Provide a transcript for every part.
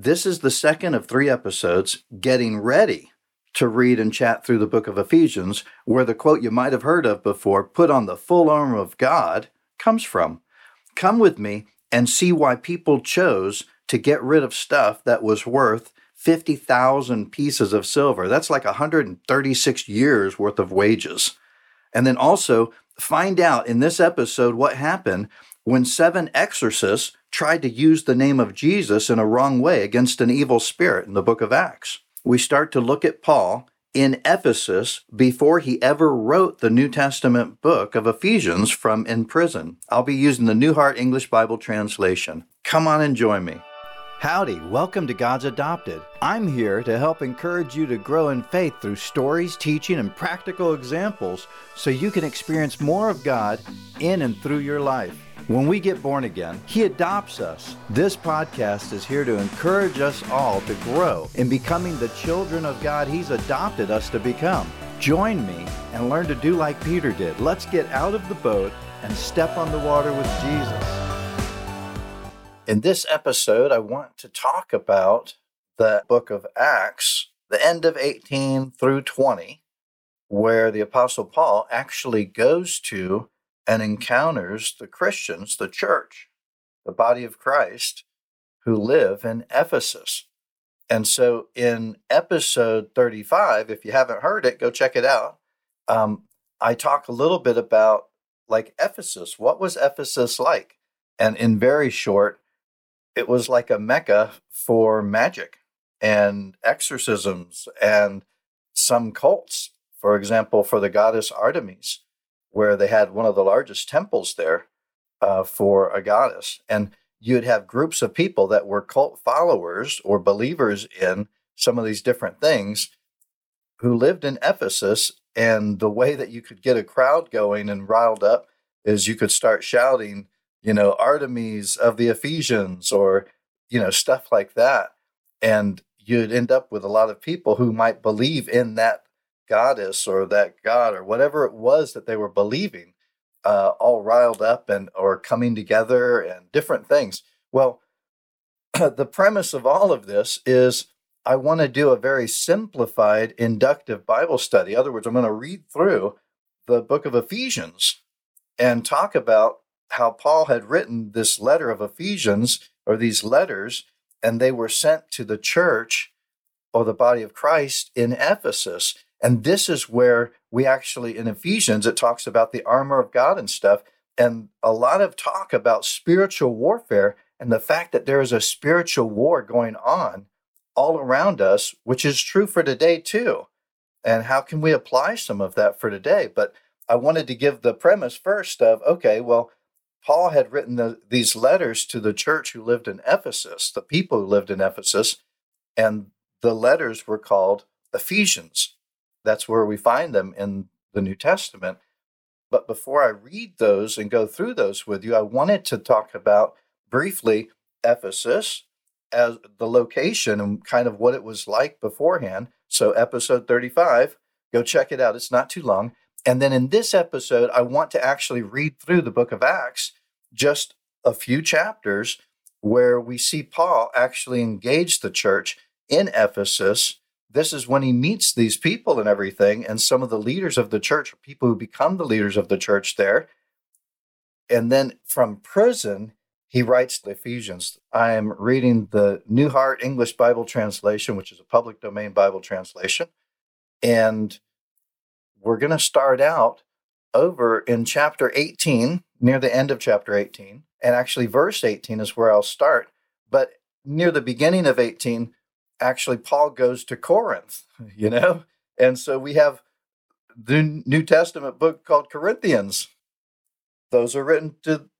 This is the second of three episodes getting ready to read and chat through the book of Ephesians, where the quote you might have heard of before, put on the full armor of God, comes from. Come with me and see why people chose to get rid of stuff that was worth 50,000 pieces of silver. That's like 136 years worth of wages. And then also find out in this episode what happened when seven exorcists tried to use the name of Jesus in a wrong way against an evil spirit in the book of Acts. We start to look at Paul in Ephesus before he ever wrote the New Testament book of Ephesians from in prison. I'll be using the New Heart English Bible translation. Come on and join me. Howdy, welcome to God's Adopted. I'm here to help encourage you to grow in faith through stories, teaching, and practical examples so you can experience more of God in and through your life. When we get born again, He adopts us. This podcast is here to encourage us all to grow in becoming the children of God He's adopted us to become. Join me and learn to do like Peter did. Let's get out of the boat and step on the water with Jesus. In this episode, I want to talk about the book of Acts, the end of 18 through 20, where the Apostle Paul actually goes to and encounters the Christians, the church, the body of Christ, who live in Ephesus. And so in episode 35, if you haven't heard it, go check it out. Um, I talk a little bit about like Ephesus. What was Ephesus like? And in very short, it was like a mecca for magic and exorcisms and some cults. For example, for the goddess Artemis, where they had one of the largest temples there uh, for a goddess. And you'd have groups of people that were cult followers or believers in some of these different things who lived in Ephesus. And the way that you could get a crowd going and riled up is you could start shouting, you know, Artemis of the Ephesians or, you know, stuff like that. And you'd end up with a lot of people who might believe in that goddess or that god or whatever it was that they were believing, uh, all riled up and or coming together and different things. Well, the premise of all of this is I want to do a very simplified inductive Bible study. In other words, I'm going to read through the book of Ephesians and talk about how Paul had written this letter of Ephesians or these letters, and they were sent to the church or the body of Christ in Ephesus. And this is where we actually, in Ephesians, it talks about the armor of God and stuff, and a lot of talk about spiritual warfare and the fact that there is a spiritual war going on all around us, which is true for today too. And how can we apply some of that for today? But I wanted to give the premise first of okay, well, Paul had written the, these letters to the church who lived in Ephesus, the people who lived in Ephesus, and the letters were called Ephesians. That's where we find them in the New Testament. But before I read those and go through those with you, I wanted to talk about briefly Ephesus as the location and kind of what it was like beforehand. So, episode 35, go check it out. It's not too long. And then in this episode, I want to actually read through the book of Acts, just a few chapters where we see Paul actually engage the church in Ephesus. This is when he meets these people and everything, and some of the leaders of the church, people who become the leaders of the church there. And then from prison, he writes the Ephesians. I am reading the New Heart English Bible translation, which is a public domain Bible translation. And we're going to start out over in chapter 18, near the end of chapter 18. And actually, verse 18 is where I'll start. But near the beginning of 18, actually, Paul goes to Corinth, you know? And so we have the New Testament book called Corinthians. Those are written to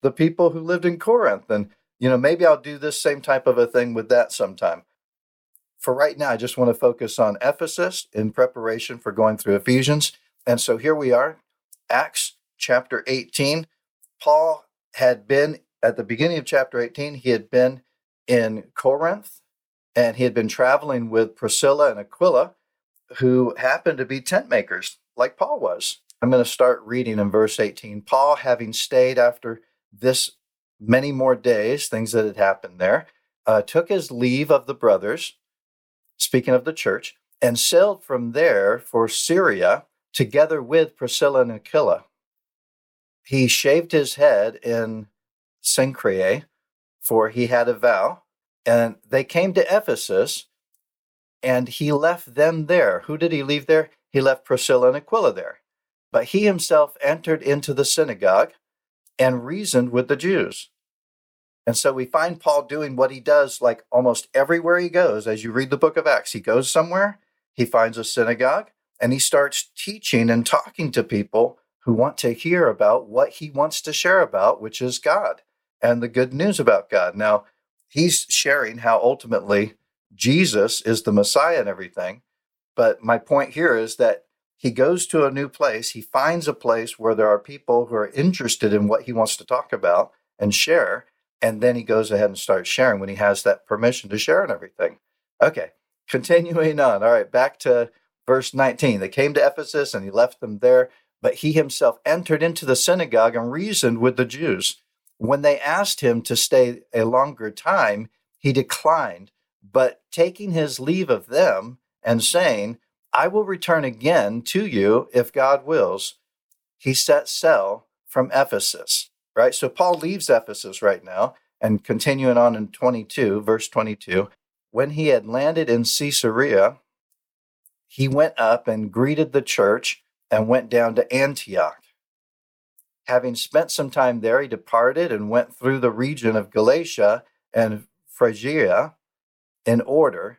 the people who lived in Corinth. And, you know, maybe I'll do this same type of a thing with that sometime for right now, I just want to focus on Ephesus in preparation for going through Ephesians. And so here we are, Acts chapter 18. Paul had been at the beginning of chapter 18, he had been in Corinth and he had been traveling with Priscilla and Aquila, who happened to be tent makers like Paul was. I'm going to start reading in verse 18. Paul, having stayed after this many more days, things that had happened there, uh, took his leave of the brothers, speaking of the church, and sailed from there for Syria together with Priscilla and Aquila. He shaved his head in Cenchreae, for he had a vow, and they came to Ephesus, and he left them there. Who did he leave there? He left Priscilla and Aquila there. But he himself entered into the synagogue and reasoned with the Jews. And so we find Paul doing what he does like almost everywhere he goes. As you read the book of Acts, he goes somewhere, he finds a synagogue, and he starts teaching and talking to people who want to hear about what he wants to share about, which is God and the good news about God. Now, he's sharing how ultimately Jesus is the Messiah and everything. But my point here is that he goes to a new place. He finds a place where there are people who are interested in what he wants to talk about and share. And then he goes ahead and starts sharing when he has that permission to share and everything. Okay, continuing on. All right, back to verse 19. They came to Ephesus and he left them there, but he himself entered into the synagogue and reasoned with the Jews. When they asked him to stay a longer time, he declined, but taking his leave of them and saying, I will return again to you if God wills. He set sail from Ephesus, right? So Paul leaves Ephesus right now and continuing on in 22, verse 22. When he had landed in Caesarea, he went up and greeted the church and went down to Antioch. Having spent some time there, he departed and went through the region of Galatia and Phrygia in order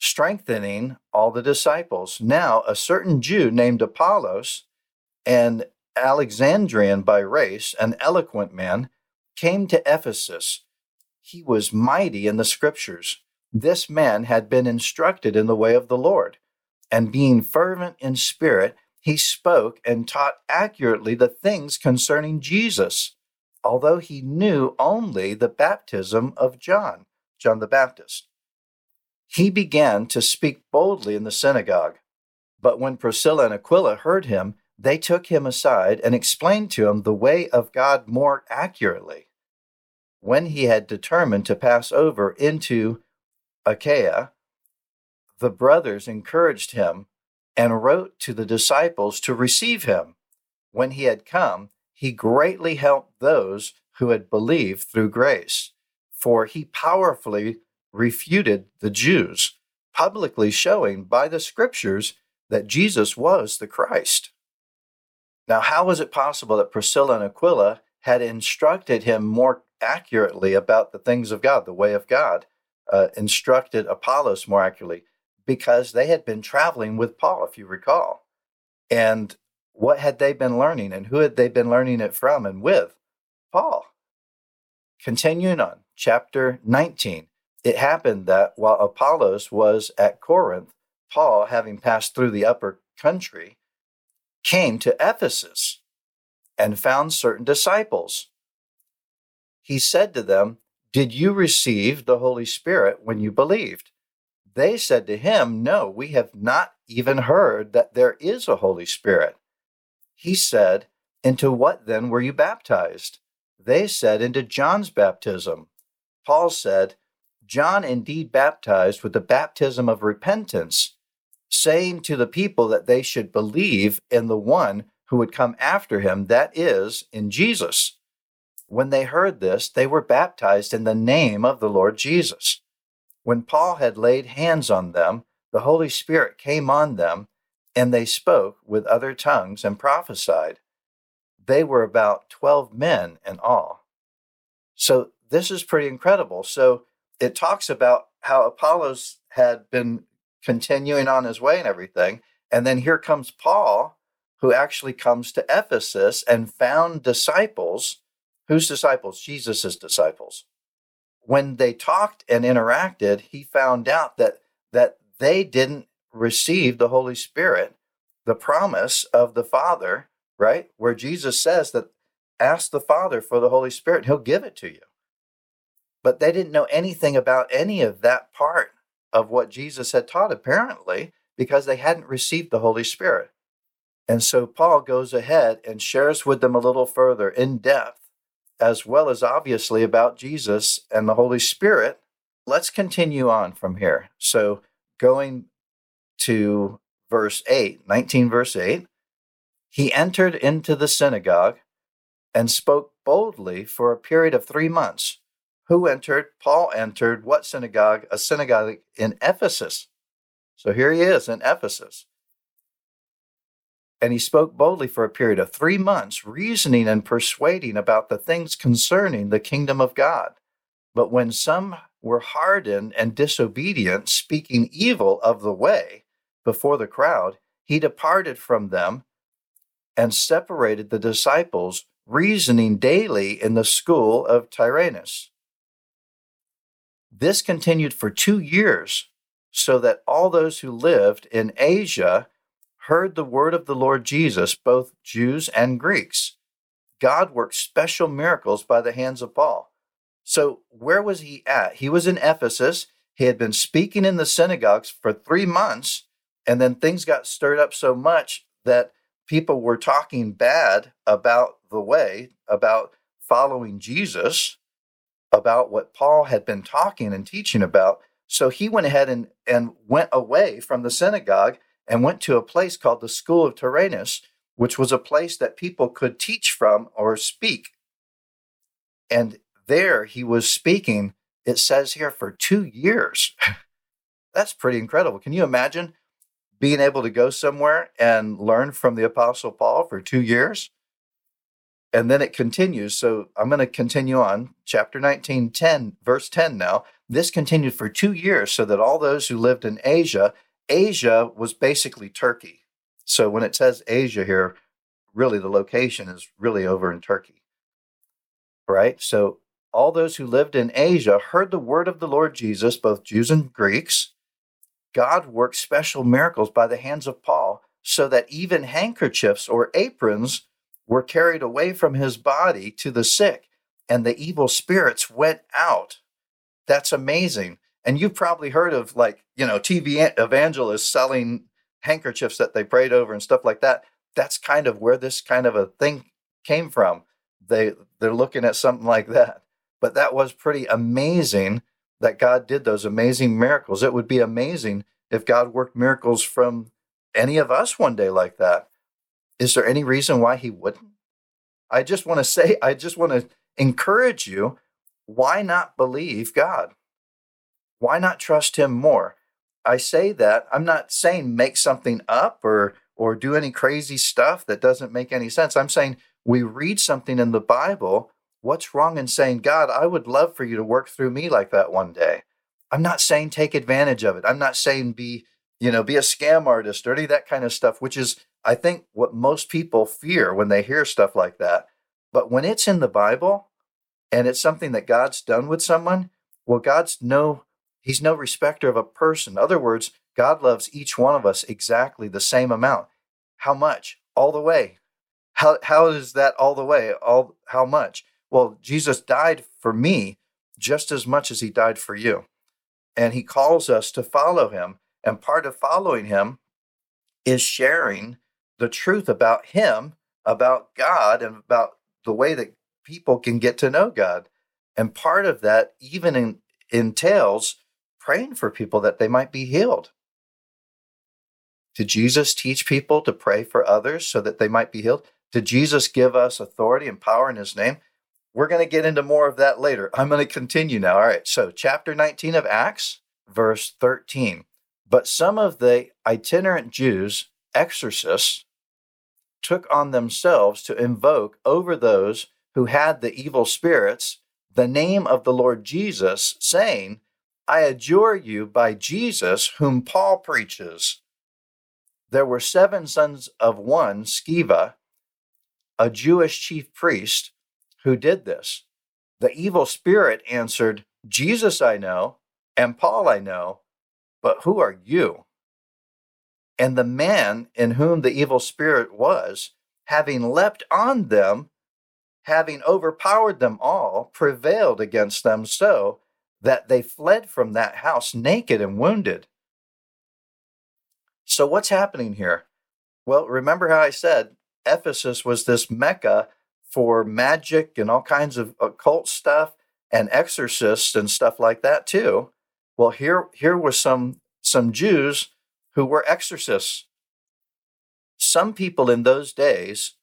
strengthening all the disciples. Now, a certain Jew named Apollos, an Alexandrian by race, an eloquent man, came to Ephesus. He was mighty in the scriptures. This man had been instructed in the way of the Lord, and being fervent in spirit, he spoke and taught accurately the things concerning Jesus, although he knew only the baptism of John, John the Baptist he began to speak boldly in the synagogue. But when Priscilla and Aquila heard him, they took him aside and explained to him the way of God more accurately. When he had determined to pass over into Achaia, the brothers encouraged him and wrote to the disciples to receive him. When he had come, he greatly helped those who had believed through grace, for he powerfully refuted the Jews, publicly showing by the scriptures that Jesus was the Christ. Now, how was it possible that Priscilla and Aquila had instructed him more accurately about the things of God, the way of God, uh, instructed Apollos more accurately? Because they had been traveling with Paul, if you recall. And what had they been learning and who had they been learning it from and with? Paul. Continuing on, chapter 19 it happened that while Apollos was at Corinth, Paul, having passed through the upper country, came to Ephesus and found certain disciples. He said to them, Did you receive the Holy Spirit when you believed? They said to him, No, we have not even heard that there is a Holy Spirit. He said, Into what then were you baptized? They said, Into John's baptism. Paul said, John indeed baptized with the baptism of repentance, saying to the people that they should believe in the one who would come after him, that is, in Jesus. When they heard this, they were baptized in the name of the Lord Jesus. When Paul had laid hands on them, the Holy Spirit came on them, and they spoke with other tongues and prophesied. They were about 12 men in all. So this is pretty incredible. So it talks about how Apollos had been continuing on his way and everything. And then here comes Paul, who actually comes to Ephesus and found disciples. Whose disciples? Jesus' disciples. When they talked and interacted, he found out that, that they didn't receive the Holy Spirit, the promise of the Father, right? Where Jesus says that ask the Father for the Holy Spirit, he'll give it to you. But they didn't know anything about any of that part of what Jesus had taught, apparently, because they hadn't received the Holy Spirit. And so Paul goes ahead and shares with them a little further in depth, as well as obviously about Jesus and the Holy Spirit let's continue on from here. So, going to verse 8, 19 verse 8, he entered into the synagogue and spoke boldly for a period of three months. Who entered? Paul entered what synagogue? A synagogue in Ephesus. So here he is in Ephesus. And he spoke boldly for a period of three months, reasoning and persuading about the things concerning the kingdom of God. But when some were hardened and disobedient, speaking evil of the way before the crowd, he departed from them and separated the disciples, reasoning daily in the school of Tyrannus. This continued for two years, so that all those who lived in Asia heard the word of the Lord Jesus, both Jews and Greeks. God worked special miracles by the hands of Paul. So, where was he at? He was in Ephesus. He had been speaking in the synagogues for three months, and then things got stirred up so much that people were talking bad about the way, about following Jesus, about what Paul had been talking and teaching about. So he went ahead and, and went away from the synagogue and went to a place called the School of Tyrannus, which was a place that people could teach from or speak. And there he was speaking, it says here, for two years. That's pretty incredible. Can you imagine being able to go somewhere and learn from the Apostle Paul for two years? And then it continues. So I'm going to continue on. Chapter 19, 10, verse 10 now. This continued for two years, so that all those who lived in Asia, Asia was basically Turkey. So when it says Asia here, really the location is really over in Turkey. Right? So all those who lived in Asia heard the word of the Lord Jesus, both Jews and Greeks. God worked special miracles by the hands of Paul, so that even handkerchiefs or aprons were carried away from his body to the sick, and the evil spirits went out. That's amazing. And you've probably heard of like, you know, TV evangelists selling handkerchiefs that they prayed over and stuff like that. That's kind of where this kind of a thing came from. They they're looking at something like that. But that was pretty amazing that God did those amazing miracles. It would be amazing if God worked miracles from any of us one day like that. Is there any reason why he wouldn't? I just want to say, I just want to encourage you why not believe God? Why not trust him more? I say that I'm not saying make something up or or do any crazy stuff that doesn't make any sense. I'm saying we read something in the Bible What's wrong in saying, God, I would love for you to work through me like that one day? I'm not saying take advantage of it. I'm not saying be, you know, be a scam artist or any of that kind of stuff, which is, I think, what most people fear when they hear stuff like that. But when it's in the Bible and it's something that God's done with someone, well, God's no, He's no respecter of a person. In other words, God loves each one of us exactly the same amount. How much? All the way. How, how is that all the way? All how much? Well, Jesus died for me just as much as he died for you. And he calls us to follow him. And part of following him is sharing the truth about him, about God, and about the way that people can get to know God. And part of that even in, entails praying for people that they might be healed. Did Jesus teach people to pray for others so that they might be healed? Did Jesus give us authority and power in his name? We're going to get into more of that later. I'm going to continue now. All right. So, chapter 19 of Acts, verse 13. But some of the itinerant Jews, exorcists, took on themselves to invoke over those who had the evil spirits the name of the Lord Jesus, saying, I adjure you by Jesus, whom Paul preaches. There were seven sons of one, Sceva, a Jewish chief priest, who did this. The evil spirit answered, Jesus I know, and Paul I know, but who are you? And the man in whom the evil spirit was, having leapt on them, having overpowered them all, prevailed against them so that they fled from that house naked and wounded. So, what's happening here? Well, remember how I said Ephesus was this mecca for magic and all kinds of occult stuff. and exorcists and stuff like that too. Well, here here were some some Jews who were exorcists. Some people in those days,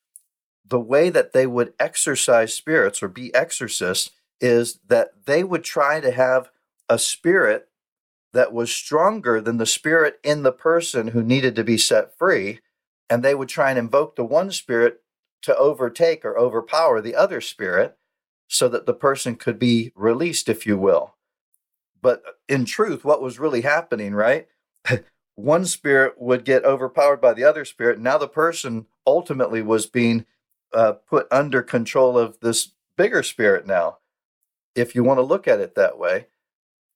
the way that they would exorcise spirits or be exorcists is that they would try to have a spirit that was stronger than the spirit in the person who needed to be set free. And they would try and invoke the one spirit to overtake or overpower the other spirit so that the person could be released, if you will. But in truth, what was really happening, right? one spirit would get overpowered by the other spirit. Now the person ultimately was being uh, put under control of this bigger spirit now, if you want to look at it that way.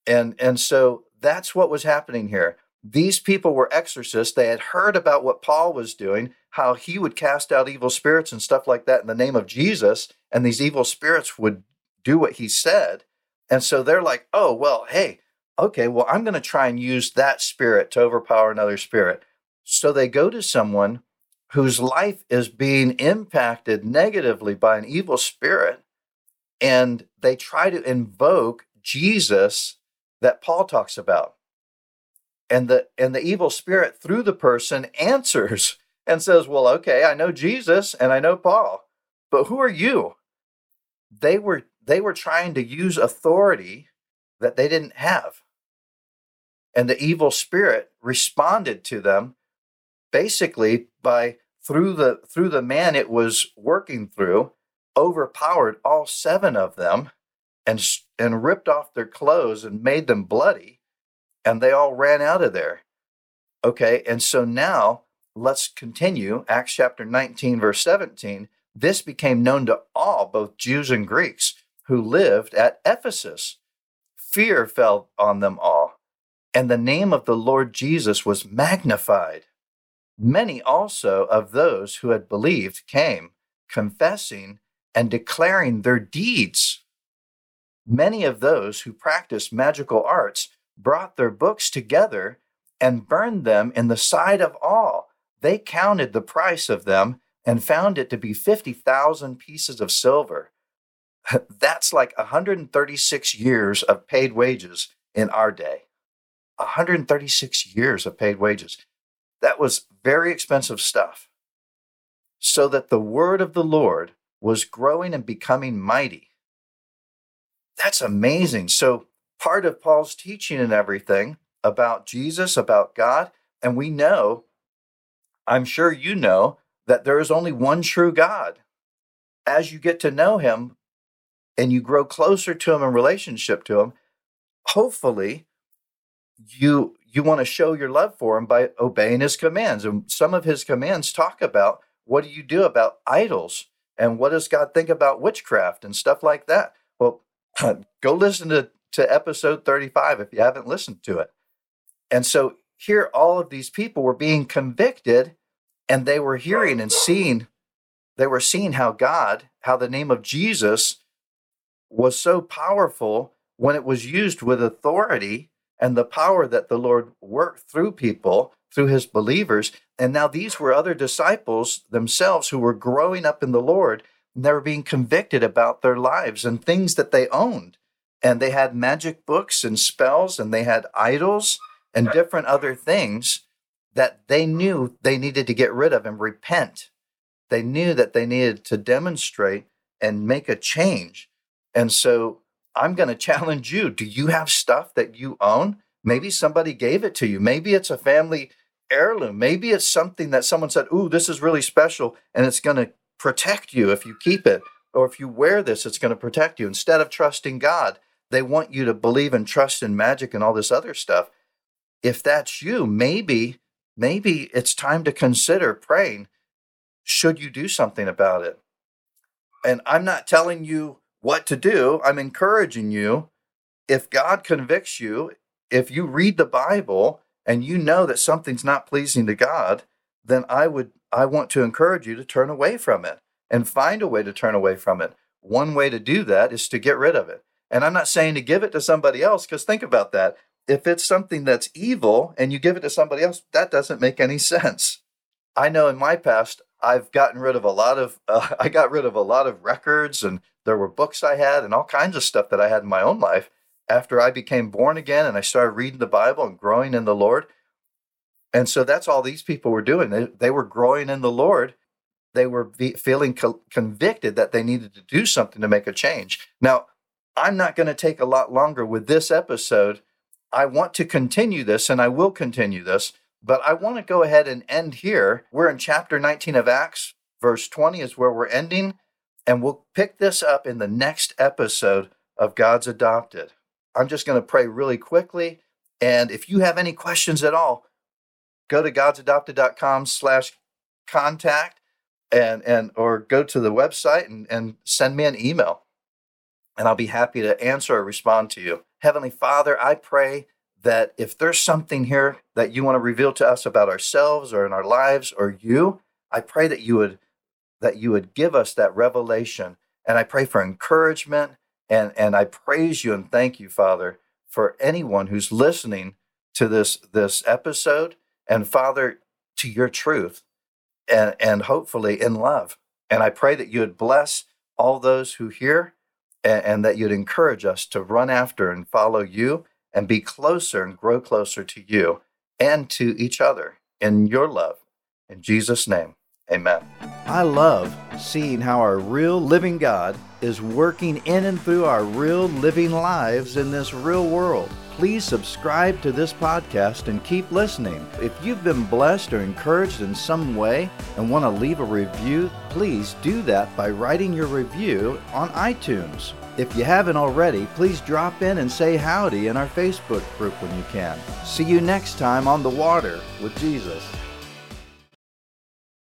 And, and so that's what was happening here. These people were exorcists. They had heard about what Paul was doing, how he would cast out evil spirits and stuff like that in the name of Jesus, and these evil spirits would do what he said. And so they're like, oh, well, hey, okay, well, I'm going to try and use that spirit to overpower another spirit. So they go to someone whose life is being impacted negatively by an evil spirit, and they try to invoke Jesus that Paul talks about. And the and the evil spirit through the person answers and says, "Well, okay, I know Jesus and I know Paul, but who are you?" They were they were trying to use authority that they didn't have. And the evil spirit responded to them basically by through the through the man it was working through overpowered all seven of them and and ripped off their clothes and made them bloody and they all ran out of there. Okay and so now let's continue acts chapter 19 verse 17 this became known to all both jews and greeks who lived at ephesus. Fear fell on them all and the name of the lord jesus was magnified many also of those who had believed came confessing and declaring their deeds Many of those who practiced magical arts brought their books together and burned them in the sight of all. They counted the price of them and found it to be 50,000 pieces of silver. That's like 136 years of paid wages in our day. 136 years of paid wages. That was very expensive stuff. So that the word of the Lord was growing and becoming mighty that's amazing. So, part of Paul's teaching and everything about Jesus, about God, and we know, I'm sure you know, that there is only one true God. As you get to know him and you grow closer to him in relationship to him, hopefully you you want to show your love for him by obeying his commands. And some of his commands talk about what do you do about idols and what does God think about witchcraft and stuff like that. Well, go listen to, to episode 35 if you haven't listened to it. And so here, all of these people were being convicted and they were hearing and seeing, they were seeing how God, how the name of Jesus was so powerful when it was used with authority and the power that the Lord worked through people, through his believers. And now these were other disciples themselves who were growing up in the Lord and they were being convicted about their lives and things that they owned. And they had magic books and spells, and they had idols and different other things that they knew they needed to get rid of and repent. They knew that they needed to demonstrate and make a change. And so I'm going to challenge you. Do you have stuff that you own? Maybe somebody gave it to you. Maybe it's a family heirloom. Maybe it's something that someone said, Ooh, this is really special and it's going to protect you if you keep it, or if you wear this, it's going to protect you. Instead of trusting God, they want you to believe and trust in magic and all this other stuff. If that's you, maybe, maybe it's time to consider praying. Should you do something about it? And I'm not telling you what to do, I'm encouraging you. If God convicts you, if you read the Bible and you know that something's not pleasing to God, then I would I want to encourage you to turn away from it and find a way to turn away from it. One way to do that is to get rid of it. And I'm not saying to give it to somebody else, because think about that. If it's something that's evil and you give it to somebody else, that doesn't make any sense. I know in my past, I've gotten rid of a lot of, uh, I got rid of a lot of records and There were books I had and all kinds of stuff that I had in my own life after I became born again and I started reading the Bible and growing in the Lord. And so that's all these people were doing. They, they were growing in the Lord. They were feeling co- convicted that they needed to do something to make a change. Now, I'm not going to take a lot longer with this episode. I want to continue this and I will continue this, but I want to go ahead and end here. We're in chapter 19 of Acts, verse 20 is where we're ending, and we'll pick this up in the next episode of God's Adopted. I'm just going to pray really quickly. And if you have any questions at all, go to godsadopted.com slash contact and, and or go to the website and, and send me an email. And I'll be happy to answer or respond to you. Heavenly Father, I pray that if there's something here that you want to reveal to us about ourselves or in our lives or you, I pray that you would that you would give us that revelation. And I pray for encouragement and, and I praise you and thank you, Father, for anyone who's listening to this, this episode. And Father, to your truth and, and hopefully in love. And I pray that you would bless all those who hear and, and that you'd encourage us to run after and follow you and be closer and grow closer to you and to each other in your love. In Jesus' name. Amen. I love seeing how our real living God is working in and through our real living lives in this real world. Please subscribe to this podcast and keep listening. If you've been blessed or encouraged in some way and want to leave a review, please do that by writing your review on iTunes. If you haven't already, please drop in and say howdy in our Facebook group when you can. See you next time on The Water with Jesus.